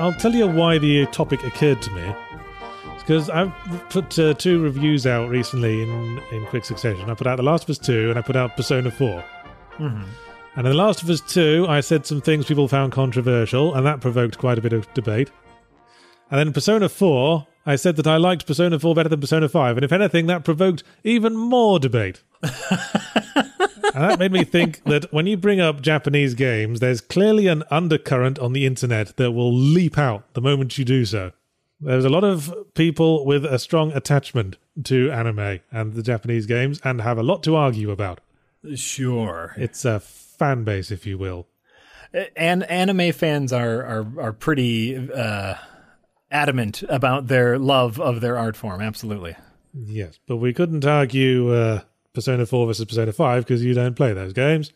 I'll tell you why the topic occurred to me. Because I've put uh, two reviews out recently in, in quick succession. I put out The Last of Us 2 and I put out Persona 4. Mm-hmm. And in The Last of Us 2, I said some things people found controversial, and that provoked quite a bit of debate. And then Persona 4, I said that I liked Persona 4 better than Persona 5, and if anything, that provoked even more debate. and that made me think that when you bring up Japanese games, there's clearly an undercurrent on the internet that will leap out the moment you do so. There's a lot of people with a strong attachment to anime and the Japanese games and have a lot to argue about. Sure. It's a fan base, if you will. And anime fans are are are pretty uh, adamant about their love of their art form. Absolutely. Yes, but we couldn't argue uh, Persona 4 versus Persona 5 because you don't play those games.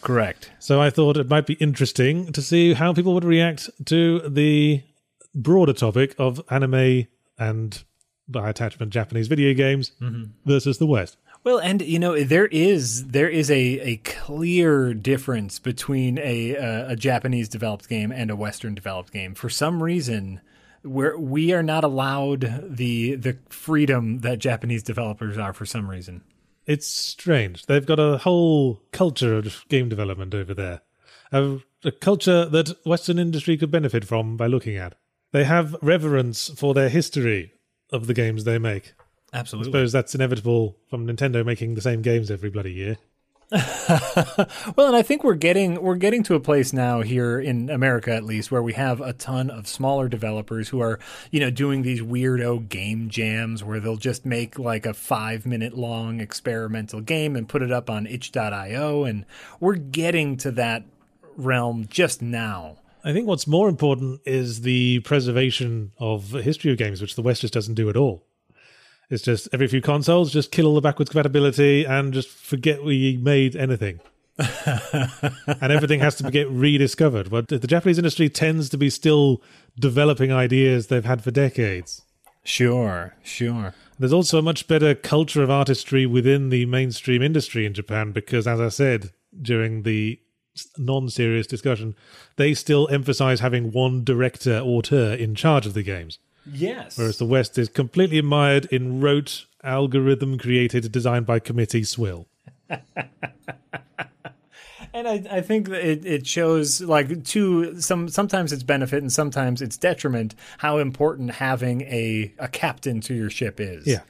Correct. So I thought it might be interesting to see how people would react to the broader topic of anime and by attachment Japanese video games versus the West. Well, and you know there is there is a, a clear difference between a uh, a Japanese developed game and a Western developed game. For some reason, where we are not allowed the the freedom that Japanese developers are. For some reason, It's strange. They've got a whole culture of game development over there, a, a culture that Western industry could benefit from by looking at. They have reverence for their history of the games they make. Absolutely. I suppose that's inevitable from Nintendo making the same games every bloody year. Well, and I think we're getting we're getting to a place now here in America at least where we have a ton of smaller developers who are, you know, doing these weirdo game jams where they'll just make like a 5-minute long experimental game and put it up on itch.io and we're getting to that realm just now. I think what's more important is the preservation of the history of games, which the West just doesn't do at all. It's just every few consoles, just kill all the backwards compatibility and just forget we made anything. and everything has to get rediscovered. But the Japanese industry tends to be still developing ideas they've had for decades. Sure, sure. There's also a much better culture of artistry within the mainstream industry in Japan because, as I said during the non serious discussion, they still emphasize having one director auteur in charge of the games. Yes. Whereas the West is completely mired in rote, algorithm created, designed by committee swill. And I, I think that it, it shows like to some sometimes it's benefit and sometimes it's detriment how important having a, a captain to your ship is. Yeah.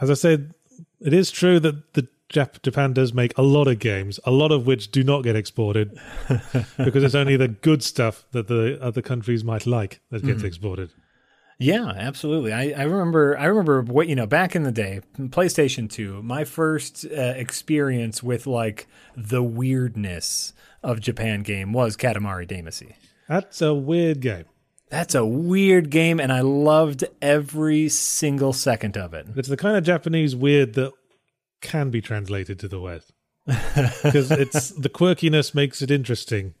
As I said, it is true that the Jap- Japan does make a lot of games, a lot of which do not get exported because it's only the good stuff that the other countries might like that gets hmm. exported. Yeah, absolutely. I, I remember I remember what you know back in the day, PlayStation 2, my first uh, experience with like the weirdness of Japan game was Katamari Damacy. That's a weird game. That's a weird game and I loved every single second of it. It's the kind of Japanese weird that can be translated to the West because it's the quirkiness makes it interesting.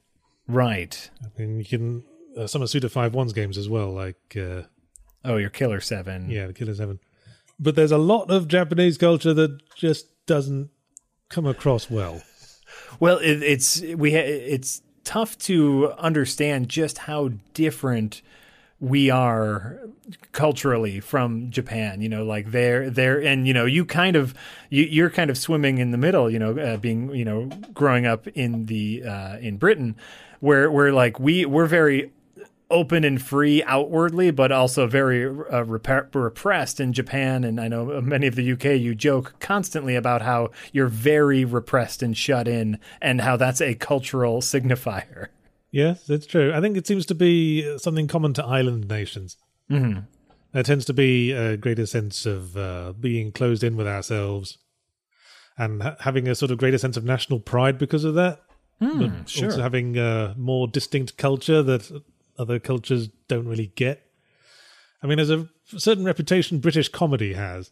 Right. I mean, you can uh, some of Suda Five One's games as well, like uh, Oh, your Killer 7. yeah, the Killer Seven. But there's a lot of Japanese culture that just doesn't come across well. Well, it, it's we ha- it's tough to understand just how different we are culturally from Japan. You know, like they're they're and you know you kind of you, you're kind of swimming in the middle. You know, uh, being you know growing up in the uh, in Britain, where where like we we're very open and free outwardly, but also very uh, rep- repressed in Japan. And I know many of the UK, you joke constantly about how you're very repressed and shut in, and how that's a cultural signifier. Yes, that's true. I think it seems to be something common to island nations. Mm-hmm. There tends to be a greater sense of uh, being closed in with ourselves and ha- having a sort of greater sense of national pride because of that. but sure. also having a more distinct culture that other cultures don't really get. I mean, there's a certain reputation British comedy has.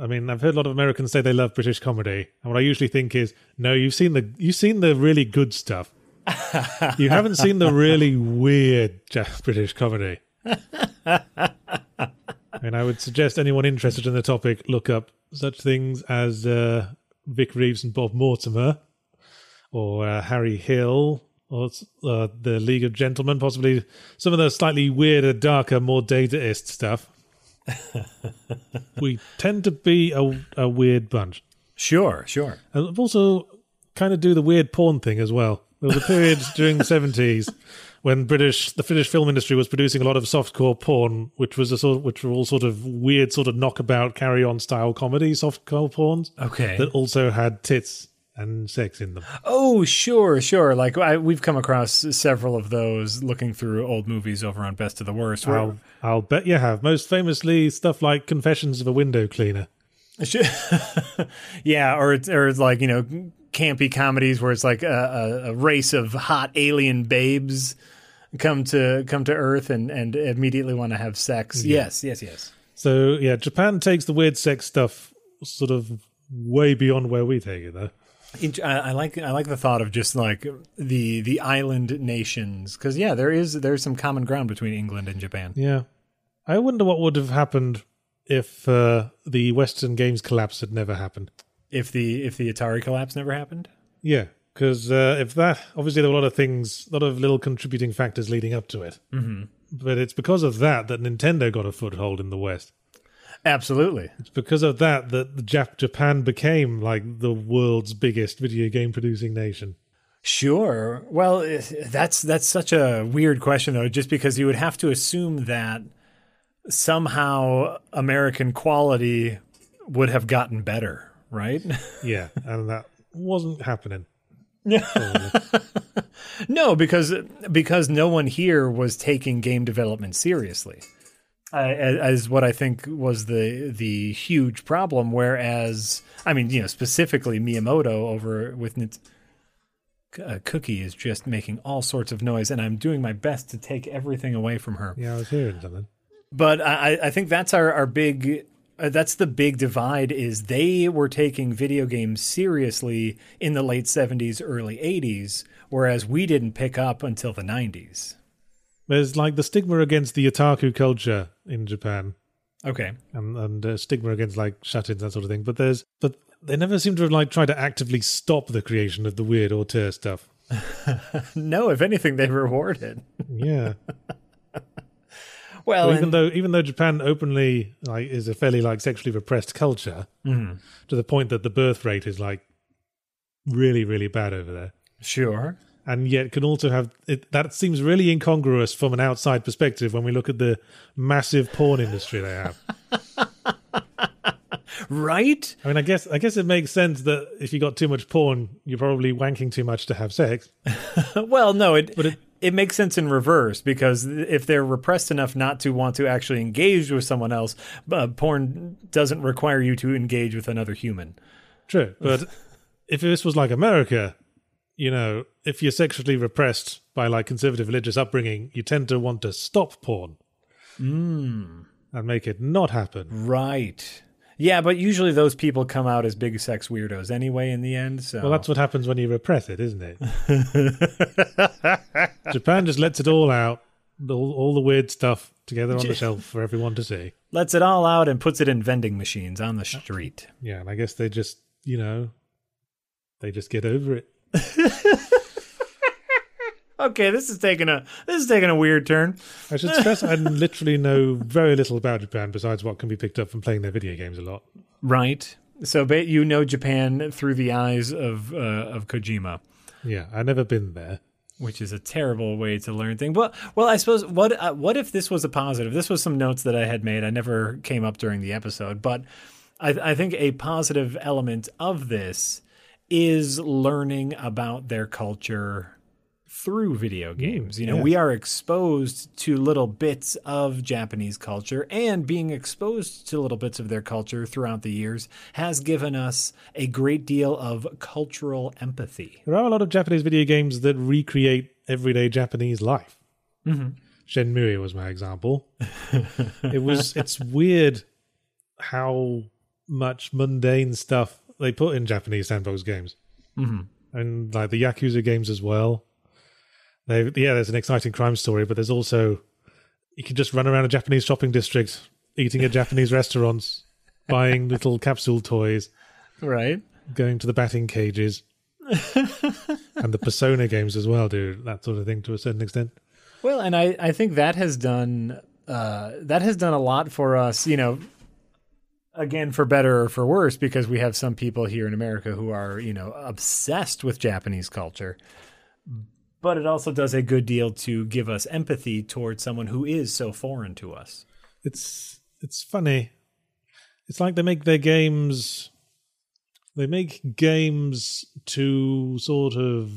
I mean, I've heard a lot of Americans say they love British comedy, and what I usually think is, no, you've seen the you've seen the really good stuff. you haven't seen the really weird British comedy. and I would suggest anyone interested in the topic look up such things as uh, Vic Reeves and Bob Mortimer, or uh, Harry Hill, or uh, the League of Gentlemen, possibly some of the slightly weirder, darker, more Dadaist stuff. we tend to be a, a weird bunch. Sure, sure. And also kind of do the weird porn thing as well. There was a period during the seventies when British the British film industry was producing a lot of softcore porn, which was a sort of, which were all sort of weird, sort of knockabout, carry on style comedy softcore porns Okay. that also had tits and sex in them. Oh, sure, sure. Like I, we've come across several of those looking through old movies over on Best of the Worst. I'll, I'll bet you have. Most famously, stuff like Confessions of a Window Cleaner. yeah, or it's, or it's like you know campy comedies where it's like a, a, a race of hot alien babes come to come to Earth and and immediately want to have sex. Yes, yes, yes. So yeah, Japan takes the weird sex stuff sort of way beyond where we take it, though. I like I like the thought of just like the the island nations because yeah, there is there's some common ground between England and Japan. Yeah. I wonder what would have happened if uh, the Western Games collapse had never happened. If the if the Atari collapse never happened, Yeah, because uh, if that, obviously there were a lot of things, a lot of little contributing factors leading up to it. Mm-hmm. But it's because of that that Nintendo got a foothold in the West. Absolutely. It's because of that that Jap- Japan became like the world's biggest video game producing nation. Sure. Well, eh, that's that's such a weird question though, just because you would have to assume that somehow American quality would have gotten better, right? Yeah, and that wasn't happening. no, because because no one here was taking game development seriously. As what I think was the the huge problem. Whereas, I mean, you know, specifically Miyamoto over with uh, Cookie is just making all sorts of noise, and I'm doing my best to take everything away from her. Yeah, I was hearing something. But I, I think that's our our big. Uh, that's the big divide is they were taking video games seriously in the late 70s early 80s whereas we didn't pick up until the 90s There's like the stigma against the otaku culture in Japan. okay and and uh, stigma against like shut-ins that sort of thing. But there's but they never seem to have like tried to actively stop the creation of the weird auteur stuff. no if anything they reward it Yeah, well So even and- though even though Japan openly like is a fairly like sexually repressed culture to the point that the birth rate is like really really bad over there. sure And yet can also have it, that seems really incongruous from an outside perspective when we look at the massive porn industry they have. right I mean, I guess I guess it makes sense that if you got too much porn, you're probably wanking too much to have sex. well no it, But it- it makes sense in reverse because if they're repressed enough not to want to actually engage with someone else uh, porn doesn't require you to engage with another human True, but if this was like America, you know, if you're sexually repressed by like conservative religious upbringing, you tend to want to stop porn hmm. and make it not happen. Right. Yeah, but usually those people come out as big sex weirdos anyway in the end. So Well, that's what happens when you repress it, isn't it? Japan just lets it all out, all, all the weird stuff together on the shelf for everyone to see. lets it all out and puts it in vending machines on the street. Yeah, and I guess they just, you know, they just get over it. Okay, this is taking a this is taking a weird turn. I should stress I literally know very little about Japan besides what can be picked up from playing their video games a lot. Right. So you know Japan through the eyes of uh, of Kojima, Yeah, I've never been there. which is a terrible way to learn things. Well, well, I suppose what uh, what if this was a positive? This was some notes that I had made. I never came up during the episode, but I, I think a positive element of this is learning about their culture through video games. you know, yes. we are exposed to little bits of Japanese culture, and being exposed to little bits of their culture throughout the years has given us a great deal of cultural empathy. There are a lot of Japanese video games that recreate everyday Japanese life. Mm-hmm. Shenmue was my example. it was it's weird how much mundane stuff they put in Japanese sandbox games, mm-hmm. and like the Yakuza games as well. They yeah, there's an exciting crime story, but there's also you can just run around a Japanese shopping district, eating at Japanese restaurants, buying little capsule toys, Right. going to the batting cages, and the Persona games as well do that sort of thing to a certain extent. Well, and I, I think that has done uh, that has done a lot for us, you know, again for better or for worse, because we have some people here in America who are, you know, obsessed with Japanese culture. But it also does a good deal to give us empathy towards someone who is so foreign to us. it's it's funny. It's like they make their games they make games to sort of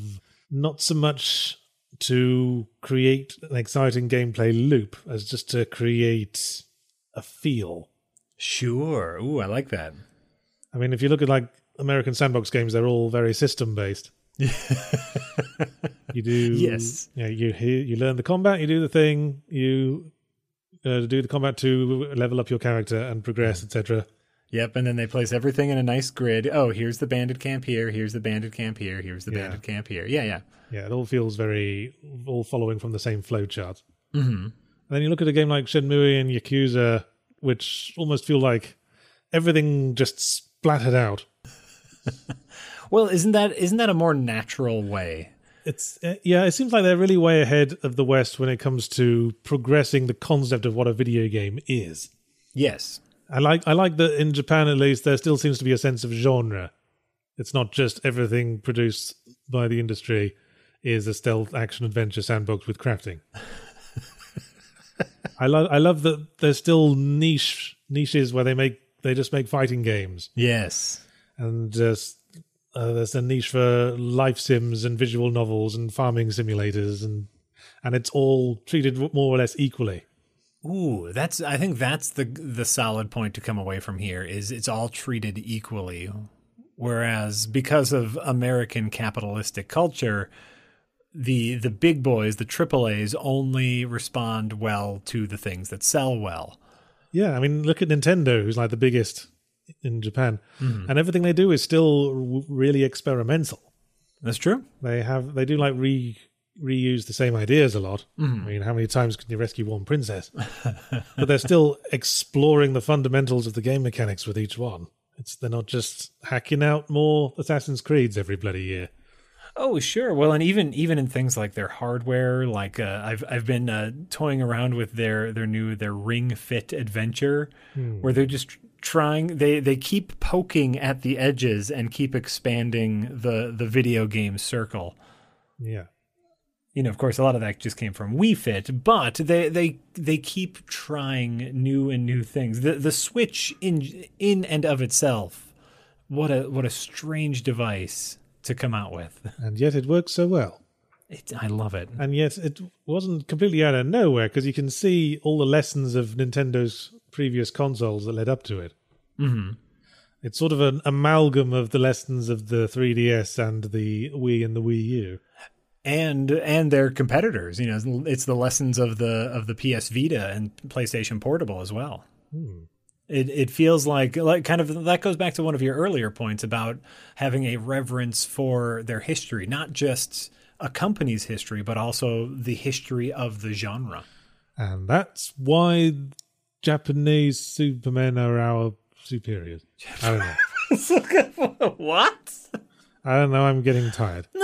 not so much to create an exciting gameplay loop as just to create a feel. Sure. Ooh, I like that. I mean, if you look at like American sandbox games, they're all very system based. you do Yes. Yeah, you hear, you learn the combat, you do the thing, you uh, do the combat to level up your character and progress, etc. Yep, and then they place everything in a nice grid. Oh, here's the bandit camp here, here's the bandit camp here, here's the Yeah. bandit camp here. Yeah, yeah. Yeah, it all feels very all following from the same flow chart. Mm-hmm. And then you look at a game like Shenmue and Yakuza, which almost feel like everything just splattered out. Well, isn't that isn't that a more natural way? It's uh, yeah, it seems like they're really way ahead of the West when it comes to progressing the concept of what a video game is. Yes. I like I like that in Japan at least there still seems to be a sense of genre. It's not just everything produced by the industry is a stealth action adventure sandbox with crafting. I love I love that there's still niche niches where they make they just make fighting games Yes. and just uh, there's a niche for life sims and visual novels and farming simulators and and it's all treated more or less equally. Ooh, that's I think that's the the solid point to come away from here is it's all treated equally. Whereas because of American capitalistic culture, the the big boys, the AAAs only respond well to the things that sell well. Yeah, I mean, look at Nintendo, who's like the biggest in Japan, mm-hmm. and everything they do is still really experimental. That's true. They have they do like re reuse the same ideas a lot. Mm-hmm. I mean, how many times can you rescue one princess? but they're still exploring the fundamentals of the game mechanics with each one. It's they're not just hacking out more Assassin's Creeds every bloody year. Oh, sure. Well, and even even in things like their hardware, like uh, I've I've been uh, toying around with their their new their Ring Fit Adventure, where they're just trying they they keep poking at the edges and keep expanding the the video game circle. Yeah. You know, of course, a lot of that just came from Wii Fit, but they they they keep trying new and new things. The the Switch in in and of itself, what a what a strange device to come out with. And yet it works so well. It, I love it. And yet it wasn't completely out of nowhere because you can see all the lessons of Nintendo's previous consoles that led up to it. Mm-hmm. It's sort of an amalgam of the lessons of the 3DS and the Wii and the Wii U. and and their competitors. You know, it's the lessons of the of the PS Vita and PlayStation Portable as well. It it feels like like kind of that goes back to one of your earlier points about having a reverence for their history, not just a company's history, but also the history of the genre. And that's why Japanese supermen are our superiors. I don't know. what? I don't know. I'm getting tired.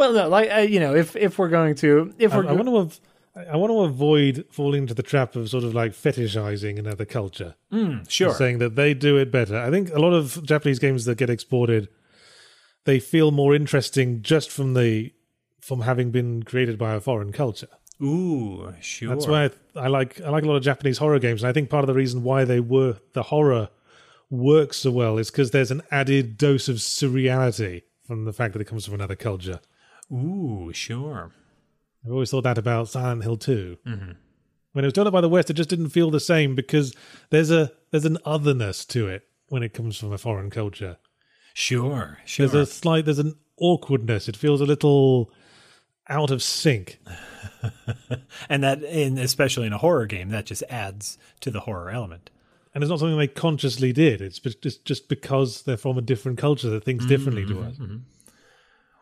Well, no, like uh, you know, if if we're going to if I, we're I want to av- I want to avoid falling into the trap of sort of like fetishizing another culture. Hmm, sure saying that they do it better. I think a lot of Japanese games that get exported, they feel more interesting just from the from having been created by a foreign culture. Ooh, sure. That's why I, I like I like a lot of Japanese horror games, and I think part of the reason why they were the horror works so well is because there's an added dose of surreality from the fact that it comes from another culture. Ooh, sure. I've always thought that about Silent Hill 2. Mm-hmm. When it was developed by the West, it just didn't feel the same because there's a there's an otherness to it when it comes from a foreign culture. Sure, sure. There's a slight, there's an awkwardness. It feels a little out of sync. and that, in, especially in a horror game, that just adds to the horror element. And it's not something they consciously did. It's just just because they're from a different culture that thinks differently Mm-hmm, to us.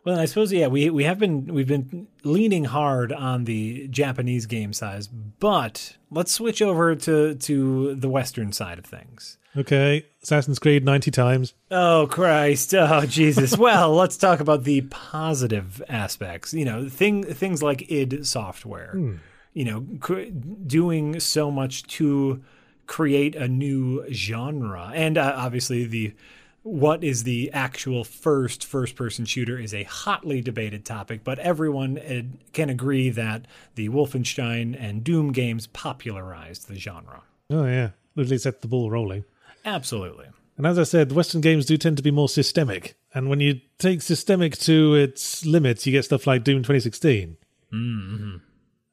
Well, I suppose yeah, we we have been we've been leaning hard on the Japanese game size, but let's switch over to to the Western side of things. Okay, Assassin's Creed ninety times. Oh Christ! Oh Jesus! well, let's talk about the positive aspects. You know, thing things like id Software. You know, cr- doing so much to create a new genre, and uh, obviously the what is the actual first first person shooter is a hotly debated topic, but everyone can agree that the Wolfenstein and Doom games popularized the genre. Oh yeah, literally set the ball rolling. Absolutely. And as I said, Western games do tend to be more systemic. And when you take systemic to its limits, you get stuff like Doom 2016. Mm-hmm.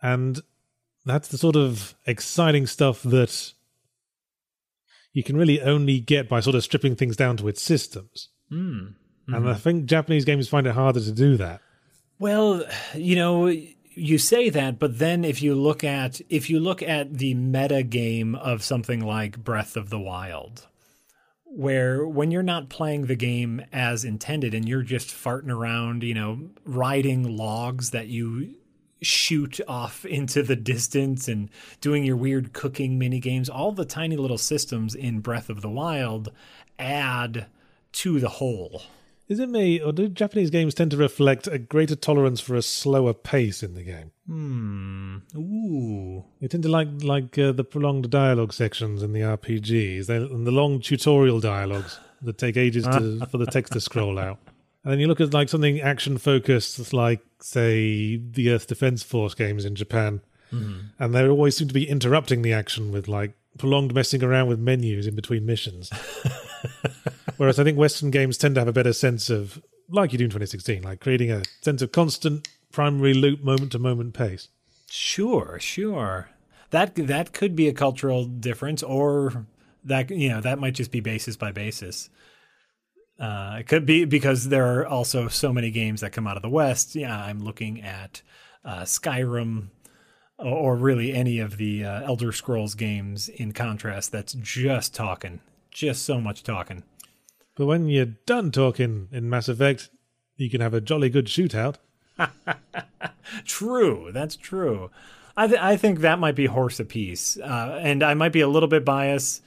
And that's the sort of exciting stuff that you can really only get by sort of stripping things down to its systems. Mm. And I think Japanese games find it harder to do that. Well, you know, you say that, but then if you look at if you look at the meta game of something like Breath of the Wild, where when you're not playing the game as intended and you're just farting around, you know, riding logs that you shoot off into the distance and doing your weird cooking mini games, all the tiny little systems in Breath of the Wild add to the whole. Is it me, or do Japanese games tend to reflect a greater tolerance for a slower pace in the game? hmm Ooh. They tend to like like uh, the prolonged dialogue sections in the RPGs, they, and the long tutorial dialogues that take ages to, for the text to scroll out. And then you look at like something action focused, like say the Earth Defense Force games in Japan, mm-hmm. and they always seem to be interrupting the action with like prolonged messing around with menus in between missions. Whereas I think Western games tend to have a better sense of, like you do in 2016, like creating a sense of constant primary loop, moment to moment pace. Sure, sure. That that could be a cultural difference, or that you know that might just be basis by basis. Uh, it could be because there are also so many games that come out of the West. Yeah, I'm looking at uh, Skyrim, or, really any of the uh, Elder Scrolls games. In contrast, that's just talking, just so much talking. But when you're done talking in Mass Effect, you can have a jolly good shootout. True, that's true. I th- I think that might be horse apiece, uh, and I might be a little bit biased,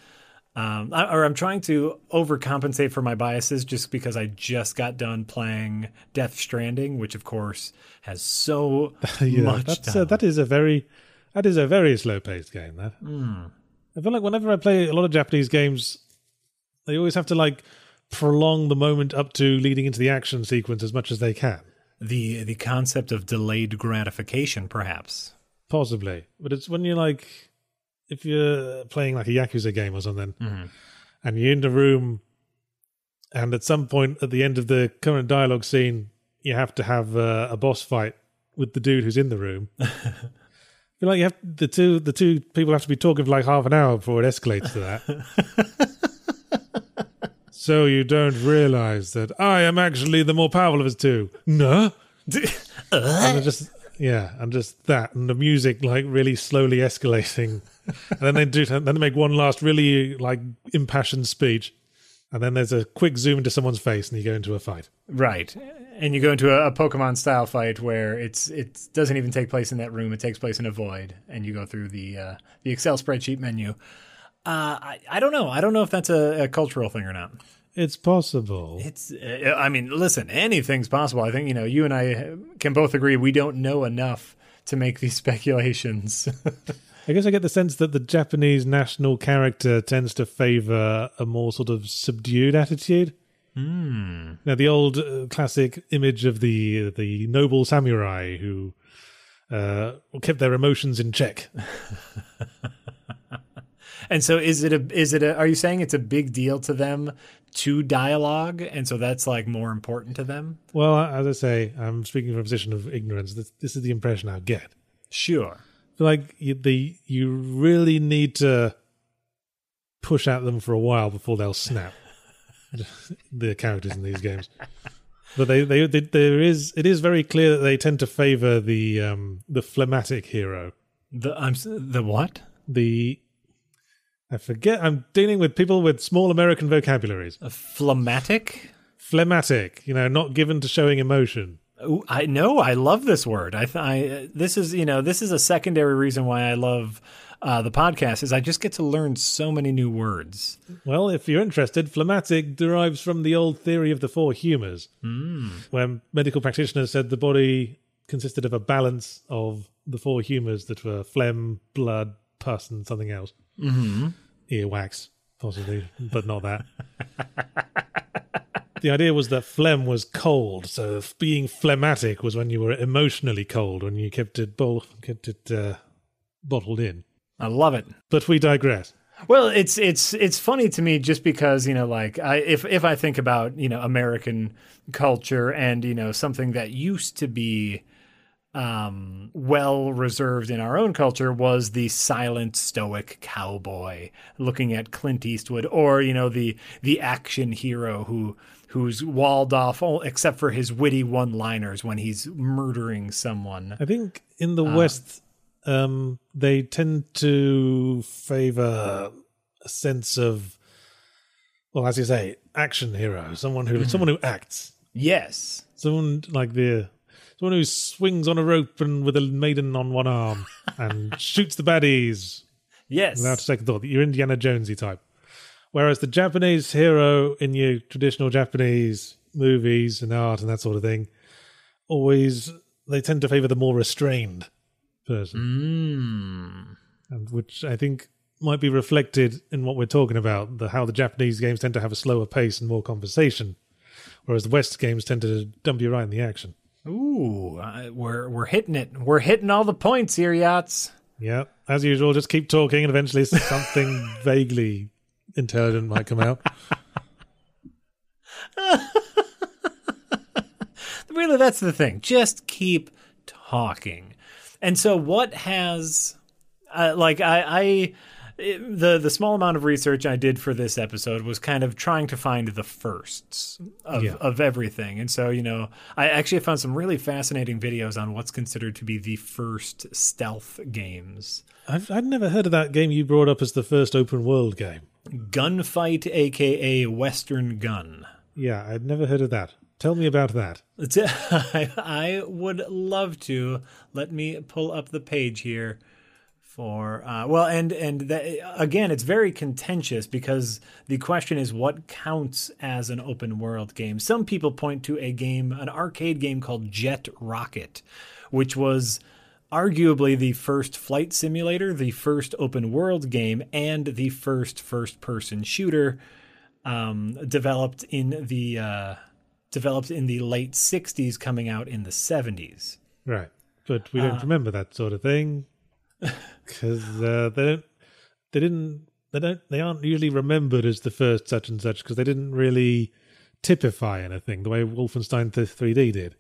um, I, or I'm trying to overcompensate for my biases just because I just got done playing Death Stranding, which of course has so yeah, much. that's uh, that is a very that is a very slow paced game. That I feel like whenever I play a lot of Japanese games, they always have to like prolong the moment up to leading into the action sequence as much as they can. the the concept of delayed gratification, perhaps. Possibly, but it's when you're like, if you're playing like a Yakuza game or something, and you're in the room, and at some point at the end of the current dialogue scene, you have to have uh, a boss fight with the dude who's in the room. Feel like you have the two the two people have to be talking for like half an hour before it escalates to that. so you don't realize that I am actually the more powerful of us two. No, and just yeah, and just that, and the music like really slowly escalating, and then they do then they make one last really like impassioned speech, and then there's a quick zoom into someone's face, and you go into a fight. Right. And you go into a, a Pokemon style fight where it's it doesn't even take place in that room. It takes place in a void, and you go through the uh, the Excel spreadsheet menu. Uh, I I don't know. I don't know if that's a, a cultural thing or not. It's possible. It's. Uh, I mean, listen, anything's possible. I think you know you and I can both agree we don't know enough to make these speculations. I guess I get the sense that the Japanese national character tends to favor a more sort of subdued attitude. Mm. Now, the old uh, classic image of the the noble samurai who uh, kept their emotions in check. and so, is it a? Is it a? Are you saying it's a big deal to them to dialogue, and so that's like more important to them? Well, as I say, I'm speaking from a position of ignorance. This, this is the impression I get. Sure. Like you, the you really need to push at them for a while before they'll snap. the characters in these games. But they, they, they, there is, it is very clear that they tend to favor the, um, the phlegmatic hero. The I'm the what? The, I forget, I'm dealing with people with small American vocabularies. A phlegmatic? Phlegmatic, you know, not given to showing emotion. Ooh, I know. I love this word. I, th- I this is you know this is a secondary reason why I love uh, the podcast is I just get to learn so many new words. Well, if you're interested, phlegmatic derives from the old theory of the four humours, where medical practitioners said the body consisted of a balance of the four humours that were phlegm, blood, pus, and something else. Mm-hmm. Earwax, possibly, but not that. the idea was that phlegm was cold, so being phlegmatic was when you were emotionally cold, when you kept it, kept it uh, bottled in. I love it. But we digress. Well, it's it's it's funny to me just because you know, like I if if I think about you know American culture and you know something that used to be um, well reserved in our own culture was the silent stoic cowboy looking at Clint Eastwood or you know the the action hero who who's walled off all, except for his witty one liners when he's murdering someone. I think in the West, um, they tend to favor a sense of, well, as you say, action hero, someone who someone who acts, Yes. someone like the someone who swings on a rope and with a maiden on one arm and shoots the baddies Yes. without a second thought. You're Indiana Jonesy type. Whereas the Japanese hero in your traditional Japanese movies and art and that sort of thing, always they tend to favor the more restrained person, Mm. and which I think might be reflected in what we're talking about. The how the Japanese games tend to have a slower pace and more conversation, whereas the West games tend to dump you right in the action. Ooh, uh, we're we're hitting it. We're hitting all the points here, Yahtzee. Yeah, as usual, just keep talking, and eventually something vaguely intelligent might come out. Really, that's the thing. Just keep talking. And so, what has, uh, like, I, I, it- the the small amount of research I did for this episode was kind of trying to find the firsts of Yeah. of everything. And so, you know, I actually found some really fascinating videos on what's considered to be the first stealth games. I've I'd never heard of that game you brought up as the first open world game. Gunfight, aka Western Gun. Yeah, I'd never heard of that. Tell me about that. I, would love to. Let me pull up the page here for uh, well, and and that, again, it's very contentious because the question is what counts as an open world game. Some people point to a game, an arcade game called Jet Rocket, which was arguably the first flight simulator, the first open world game, and the first first person shooter um, developed in the uh, developed in the late '60s, coming out in the '70s. Right, but we don't remember that sort of thing because uh, they don't. They didn't. They don't. They aren't usually remembered as the first such and such because they didn't really typify anything the way Wolfenstein 3D did.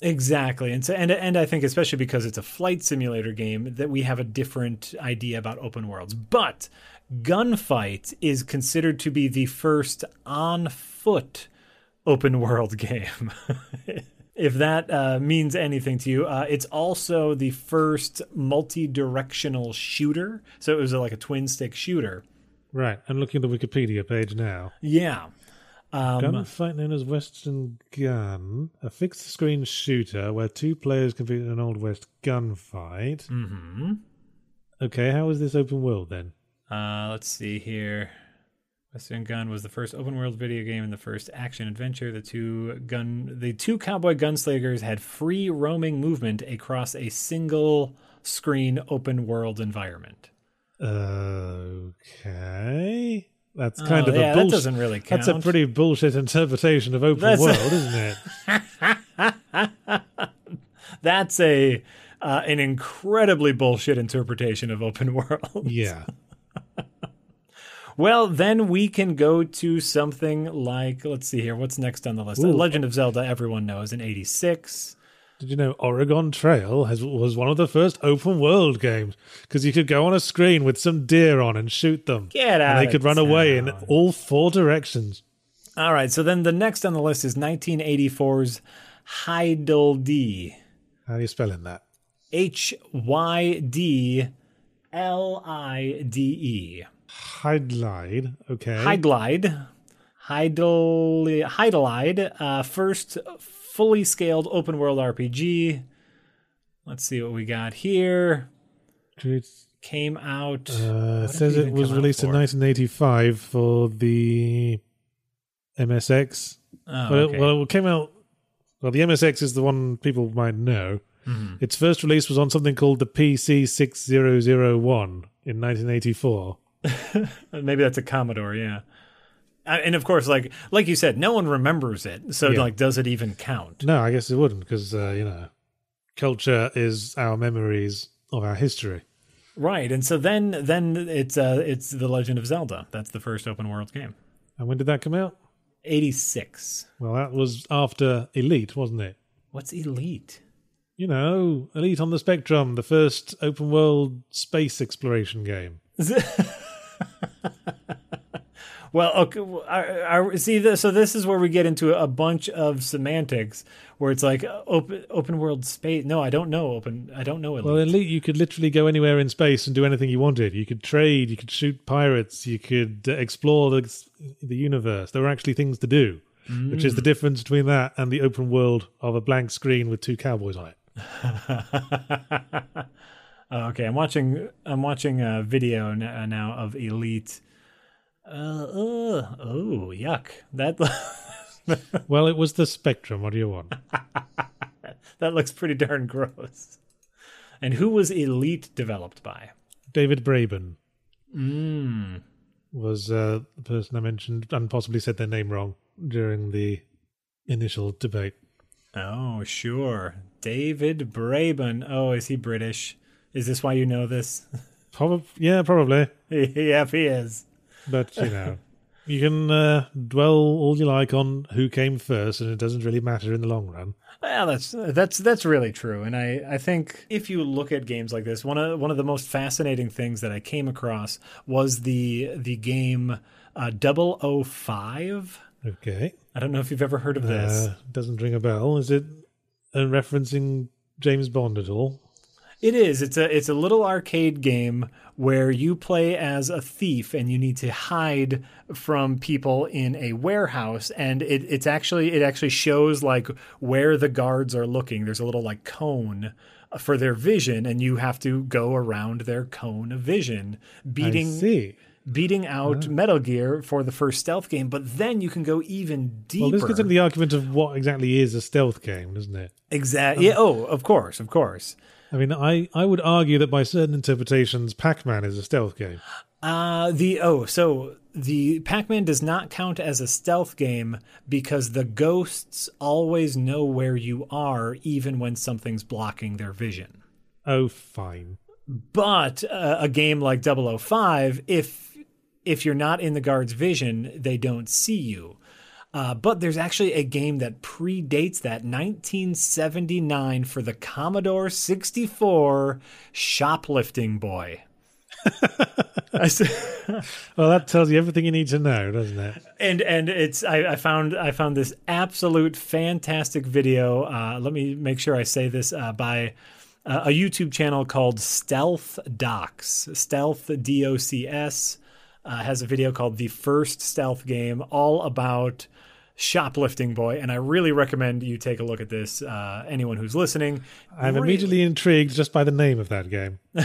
Exactly, and so and and I think especially because it's a flight simulator game that we have a different idea about open worlds. But Gunfight is considered to be the first on foot open world game. if that uh, means anything to you, uh, it's also the first multi directional shooter. So it was like a twin stick shooter. Right, I'm looking at the Wikipedia page now. Yeah. Um, Gunfight, known as Western Gun, a fixed screen shooter where two players compete in an Old West gunfight. mhm. Okay, how is this open world then? Uh, let's see here. Western Gun was the first open world video game and the first action adventure. The two gun the two cowboy gunslingers had free roaming movement across a single screen open world environment. Okay. That's kind Oh, of yeah, a that bullshit. doesn't really count. That's a pretty bullshit interpretation of open That's- world, isn't it? That's a uh, an incredibly bullshit interpretation of open world. Yeah. Well, then we can go to something like let's see here. What's next on the list? Ooh. Legend of Zelda. Everyone knows in '86. Did you know Oregon Trail has, was one of the first open world games? Because you could go on a screen with some deer on and shoot them. Get out And they could run away in all four directions. All right, so then the next on the list is 1984's Heidel D. How are you spelling that? H Y D L I D E. Hydlide. Okay. Hydlide. Heidel, Hydlide, uh, first fully scaled open world RPG. Let's see what we got here. It's, Came out. uh, did says it it was released in 1985 for the MSX. Oh, Well, it- well, it came out. Well, the MSX is the one people might know. Mm-hmm. Its first release was on something called the PC 6001 in 1984. Maybe that's a Commodore, yeah. And of course, like like you said, no one remembers it. So, Yeah. like, does it even count? No, I guess it wouldn't because uh, you know, culture is our memories of our history. Right. And so then then it's uh it's The Legend of Zelda. That's the first open world game. And when did that come out? 86. Well, that was after Elite, wasn't it? What's Elite? You know, Elite on the Spectrum, the first open world space exploration game. Well, okay, I, I, see. This, so this is where we get into a bunch of semantics, where it's like uh, open open world space. No, I don't know open. I don't know Elite. Well, Elite, you could literally go anywhere in space and do anything you wanted. You could trade, you could shoot pirates, you could uh, explore the the universe. There were actually things to do, which is the difference between that and the open world of a blank screen with two cowboys on it. Okay, I'm watching. I'm watching a video uh, now of Elite. Uh, uh, oh, yuck! That Well, it was the Spectrum. What do you want? that looks pretty darn gross. And who was Elite developed by? David Braben Mm. was uh, the person I mentioned and possibly said their name wrong during the initial debate. Oh, sure, David Braben. Oh, is he British? Is this why you know this? Probably, yeah, probably. yep, he is. But you know, you can uh, dwell all you like on who came first, and it doesn't really matter in the long run. Well, that's that's that's really true, and I, I think if you look at games like this, one of one of the most fascinating things that I came across was the the game uh, 005. Okay, I don't know if you've ever heard of this. uh, doesn't ring a bell. Is it uh, referencing James Bond at all? It is. It's a it's a little arcade game where you play as a thief and you need to hide from people in a warehouse and it, it's actually it actually shows like where the guards are looking. There's a little like cone for their vision and you have to go around their cone of vision I beating see. beating out ah. Metal Gear for the first stealth game, but then you can go even deeper. Well, this gets into the argument of what exactly is a stealth game, doesn't it? exactly. Yeah, oh, of course, of course. I mean, I, I would argue that by certain interpretations, Pac-Man is a stealth game. Uh the oh, so the Pac-Man does not count as a stealth game because the ghosts always know where you are even when something's blocking their vision. Oh, fine. But uh, a game like 005 if if you're not in the guard's vision, they don't see you. Uh, but there's actually a game that predates that 1979 for the Commodore 64 Shoplifting Boy. Well, that tells you everything you need to know, doesn't it? and and it's I, I found I found this absolute fantastic video. Uh, let me make sure I say this uh, by uh, a YouTube channel called Stealth Docs. Stealth D O C S uh, has a video called "The First Stealth Game," all about shoplifting boy, and I really recommend you take a look at this. Uh, anyone who's listening, I'm Really- immediately intrigued just by the name of that game. there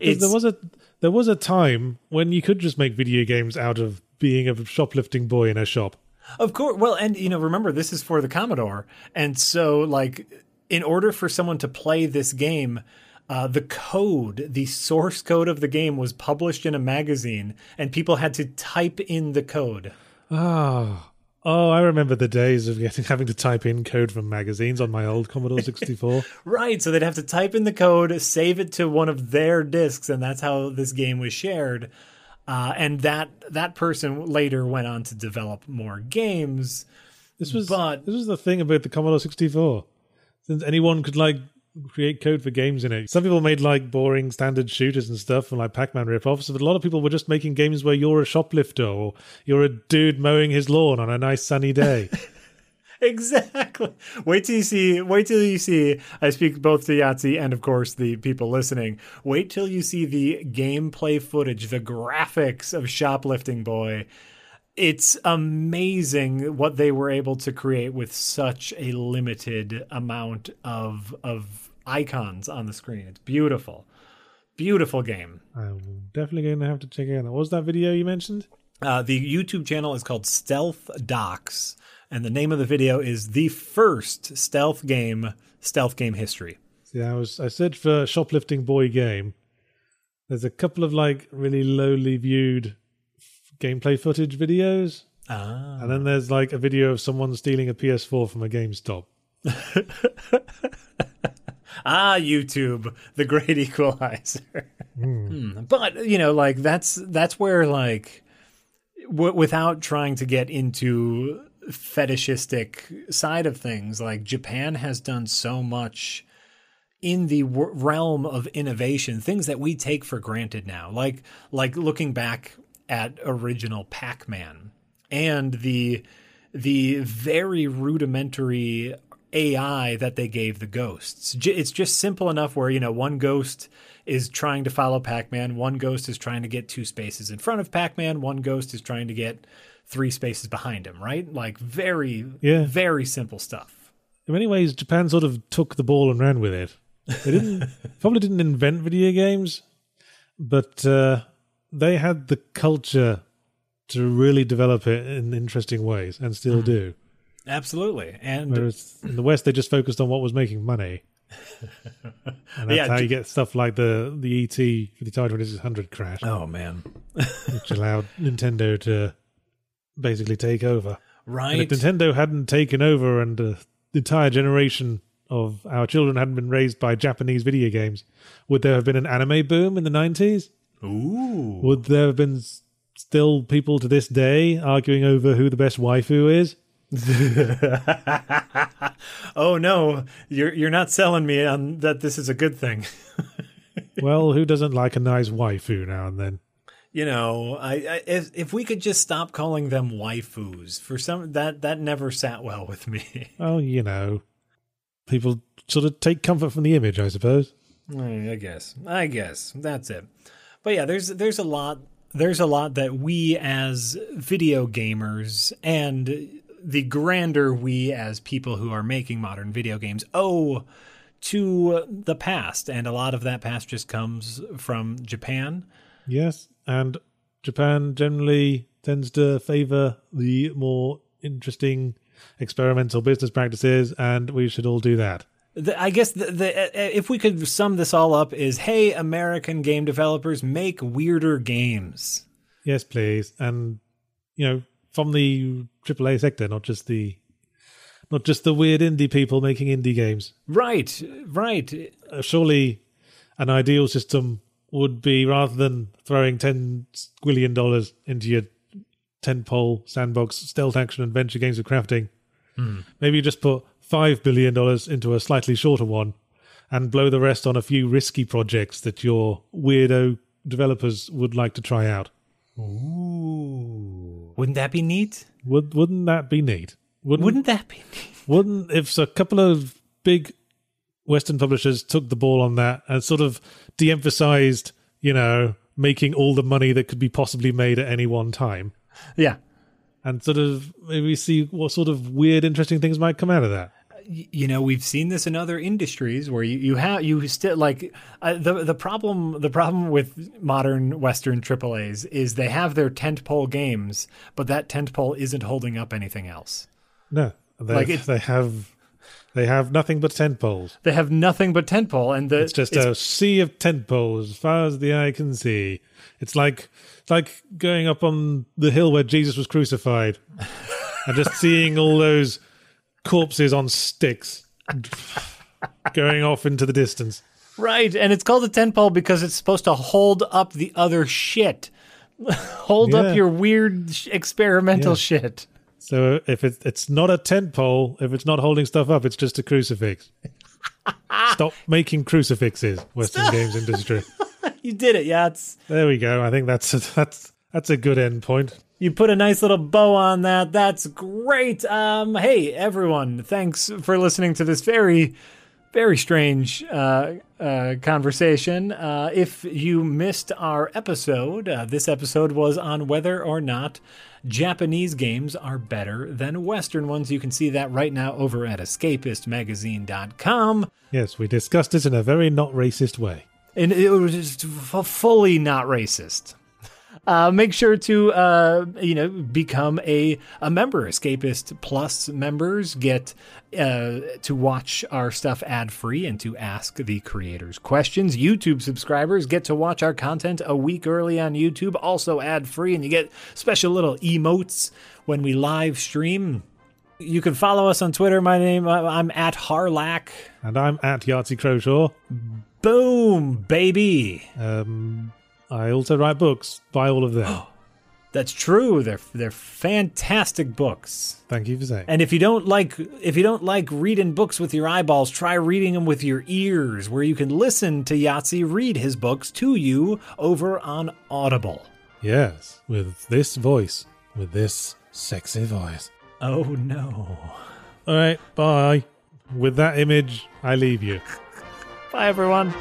was a there was a time when you could just make video games out of being a shoplifting boy in a shop. Of course. Well, and you know, remember this is for the Commodore, and so like, in order for someone to play this game, uh, the code, the source code of the game, was published in a magazine, and people had to type in the code. Ah. Oh, I remember the days of getting having to type in code from magazines on my old Commodore 64. Right. So they'd have to type in the code, save it to one of their disks, and that's how this game was shared. Uh, and that that person later went on to develop more games. This was But- this was the thing about the Commodore 64. Since anyone could like create code for games in it. Some people made like boring standard shooters and stuff and like Pac-Man rip-offs, but a lot of people were just making games where you're a shoplifter or you're a dude mowing his lawn on a nice sunny day. exactly. Wait till you see. Wait till you see. I speak both to Yahtzee and, of course, the people listening. Wait till you see the gameplay footage, the graphics of Shoplifting Boy. It's amazing what they were able to create with such a limited amount of of icons on the screen. It's beautiful, beautiful game. I'm definitely going to have to check it out. What was that video you mentioned? Uh, the YouTube channel is called Stealth Docs and the name of the video is the first stealth game, stealth game history. Yeah, I was I searched for shoplifting boy game. There's a couple of like really lowly viewed gameplay footage videos. Ah. And then there's like a video of someone stealing a PS4 from a GameStop. ah, YouTube, the great equalizer. Mm. But you know, like that's that's where like w- without trying to get into fetishistic side of things. Like Japan has done so much in the w- realm of innovation, things that we take for granted now. Like like looking back at original Pac-Man and the the very rudimentary AI that they gave the ghosts. It's just simple enough where, you know, one ghost is trying to follow Pac Man, one ghost is trying to get two spaces in front of Pac Man, one ghost is trying to get three spaces behind him, right? Like very, yeah. very simple stuff. In many ways, Japan sort of took the ball and ran with it. They didn't probably didn't invent video games, but uh, they had the culture to really develop it in interesting ways, and still mm. do. Absolutely, and whereas in the West they just focused on what was making money. and that's yeah, how you get stuff like the the ET for the Atari 2600 crash. Oh man, which allowed Nintendo to basically take over. Right. And if Nintendo hadn't taken over and uh, the entire generation of our children hadn't been raised by Japanese video games, would there have been an anime boom in the 90s? Ooh. Would there have been still people to this day arguing over who the best waifu is? oh no, you're you're not selling me on that this is a good thing. well, who doesn't like a nice waifu now and then? you know, I, I, if if we could just stop calling them waifus for some that that never sat well with me. Oh, you know, people sort of take comfort from the image, I suppose. Mm, I guess. I guess that's it. But yeah, there's there's a lot there's a lot that we as video gamers and the grander we as people who are making modern video games owe to the past and a lot of that past just comes from Japan. Yes, and Japan generally tends to favor the more interesting experimental business practices, and we should all do that. The, I guess the, the, uh, uh, if we could sum this all up is, hey, American game developers, make weirder games. Yes, please, and you know, from the AAA sector, not just the not just the weird indie people making indie games. Right, right. Uh, surely, an ideal system would be rather than throwing ten squillion dollars into your tentpole sandbox stealth action adventure games of crafting, hmm. maybe you just put five billion dollars into a slightly shorter one, and blow the rest on a few risky projects that your weirdo developers would like to try out. Ooh, wouldn't that be neat? Would wouldn't that be neat? Wouldn't, wouldn't that be neat? Wouldn't if a couple of big Western publishers took the ball on that and sort of de-emphasized, you know, making all the money that could be possibly made at any one time. Yeah. And sort of maybe see what sort of weird, interesting things might come out of that. You know, we've seen this in other industries where you, you have you still like uh, the the problem the problem with modern Western AAA's is they have their tentpole games, but that tentpole isn't holding up anything else. No, like they have they have nothing but tent poles. They have nothing but tent pole, and the, it's just it's, a sea of tent poles as far as the eye can see. It's like it's like going up on the hill where Jesus was crucified, and just seeing all those corpses on sticks going off into the distance. Right, and it's called a tent pole because it's supposed to hold up the other shit. hold yeah. up your weird experimental yeah. shit. So if it's it's not a tent pole, if it's not holding stuff up, it's just a crucifix. Stop making crucifixes, Western games industry. You did it, Yachts. There we go. I think that's a, that's that's a good end point. You put a nice little bow on that. That's great. Um, hey, everyone, thanks for listening to this very, very strange uh, uh, conversation. Uh, if you missed our episode, uh, this episode was on whether or not Japanese games are better than Western ones. You can see that right now over at escapistmagazine.com. Yes, we discussed it in a very not racist way. And it was fully not racist. Uh, make sure to uh, you know become a a member. Escapist Plus members get uh, to watch our stuff ad free and to ask the creators questions. YouTube subscribers get to watch our content a week early on YouTube, also ad free, and you get special little emotes when we live stream. You can follow us on Twitter. My name I'm at Harlack. And I'm at Yahtzee Croshaw. Boom, baby. Um, I also write books. Buy all of them. That's true. They're they're fantastic books. Thank you for saying. And if you don't like if you don't like reading books with your eyeballs, try reading them with your ears, where you can listen to Yahtzee read his books to you over on Audible. Yes, with this voice, with this sexy voice. Oh no. All right, bye. With that image, I leave you. Bye everyone.